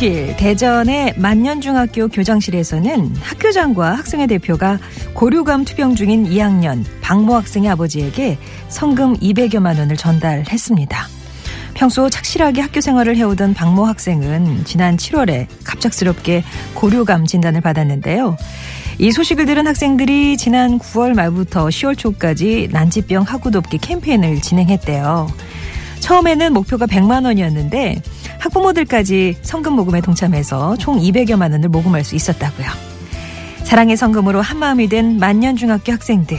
지난 16일 대전의 만년중학교 교장실에서는 학교장과 학생회 대표가 고류감 투병 중인 2학년 박모 학생의 아버지에게 성금 200여만 원을 전달했습니다. 평소 착실하게 학교 생활을 해오던 박모 학생은 지난 7월에 갑작스럽게 고류감 진단을 받았는데요. 이 소식을 들은 학생들이 지난 9월 말부터 10월 초까지 난치병 하구돕기 캠페인을 진행했대요. 처음에는 목표가 100만 원이었는데 학부모들까지 성금 모금에 동참해서 총 200여만 원을 모금할 수 있었다고요. 사랑의 성금으로 한마음이 된 만년중학교 학생들.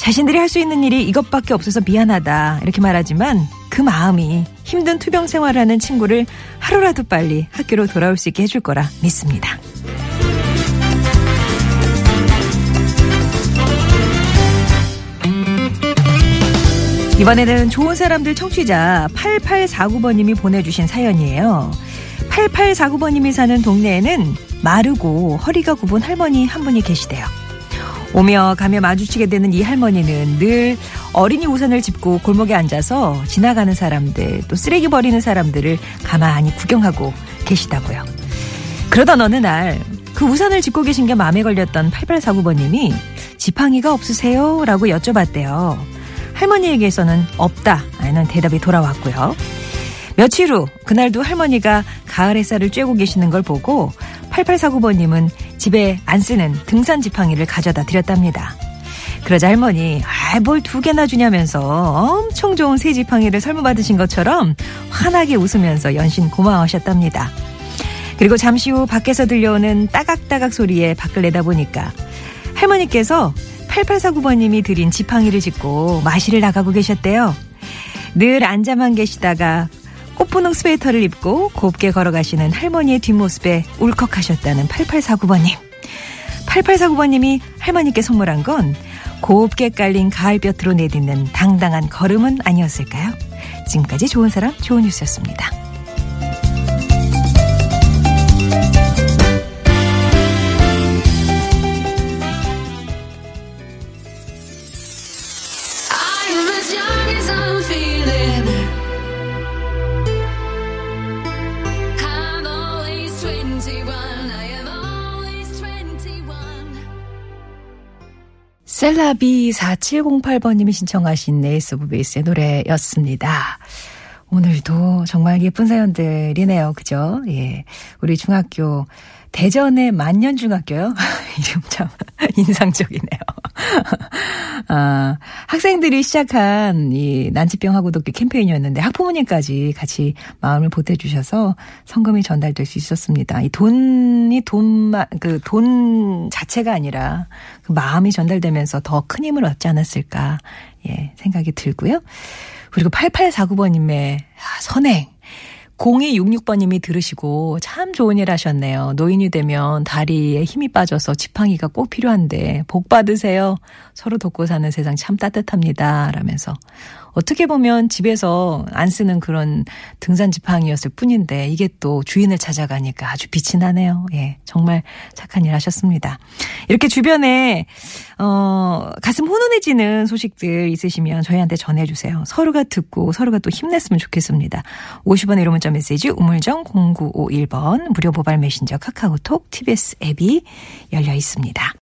자신들이 할 수 있는 일이 이것밖에 없어서 미안하다 이렇게 말하지만 그 마음이 힘든 투병 생활하는 친구를 하루라도 빨리 학교로 돌아올 수 있게 해줄 거라 믿습니다. 이번에는 좋은 사람들 청취자 8849번님이 보내주신 사연이에요. 8849번님이 사는 동네에는 마르고 허리가 굽은 할머니 한 분이 계시대요. 오며 가며 마주치게 되는 이 할머니는 늘 어린이 우산을 짚고 골목에 앉아서 지나가는 사람들 또 쓰레기 버리는 사람들을 가만히 구경하고 계시다고요. 그러던 어느 날 그 우산을 짚고 계신 게 마음에 걸렸던 8849번님이 지팡이가 없으세요? 라고 여쭤봤대요. 할머니에게서는 없다라는 대답이 돌아왔고요. 며칠 후 그날도 할머니가 가을 햇살을 쬐고 계시는 걸 보고 8849번님은 집에 안 쓰는 등산 지팡이를 가져다 드렸답니다. 그러자 할머니 아 뭘 두 개나 주냐면서 엄청 좋은 새 지팡이를 설문 받으신 것처럼 환하게 웃으면서 연신 고마워하셨답니다. 그리고 잠시 후 밖에서 들려오는 따각따각 소리에 밖을 내다보니까 할머니께서 8849번님이 드린 지팡이를 짚고 마실을 나가고 계셨대요. 늘 앉아만 계시다가 꽃분홍 스웨터를 입고 곱게 걸어가시는 할머니의 뒷모습에 울컥하셨다는 8849번님. 8849번님이 할머니께 선물한 건 곱게 깔린 가을볕으로 내딛는 당당한 걸음은 아니었을까요? 지금까지 좋은 사람, 좋은 뉴스였습니다. C'est la vie 4708번님이 신청하신 Ace of Base의 노래였습니다. 오늘도 정말 예쁜 사연들이네요. 그죠? 예. 우리 중학교, 대전의 만년중학교요? 이름 참 인상적이네요. 아, 학생들이 시작한 이 난치병 학우 돕기 캠페인이었는데 학부모님까지 같이 마음을 보태주셔서 성금이 전달될 수 있었습니다. 이 돈이 돈만, 그 돈 자체가 아니라 그 마음이 전달되면서 더 큰 힘을 얻지 않았을까, 예, 생각이 들고요. 그리고 8849번님의 아, 선행. 0266번님이 들으시고 참 좋은 일 하셨네요. 노인이 되면 다리에 힘이 빠져서 지팡이가 꼭 필요한데 복 받으세요. 서로 돕고 사는 세상 참 따뜻합니다. 라면서 어떻게 보면 집에서 안 쓰는 그런 등산 지팡이였을 뿐인데 이게 또 주인을 찾아가니까 아주 빛이 나네요. 예, 정말 착한 일 하셨습니다. 이렇게 주변에 어 가슴 훈훈해지는 소식들 있으시면 저희한테 전해 주세요. 서로가 듣고 서로가 또 힘냈으면 좋겠습니다. 50원의 1호 문자 메시지 우물정 0951번 무료 모바일 메신저 카카오톡 TBS 앱이 열려 있습니다.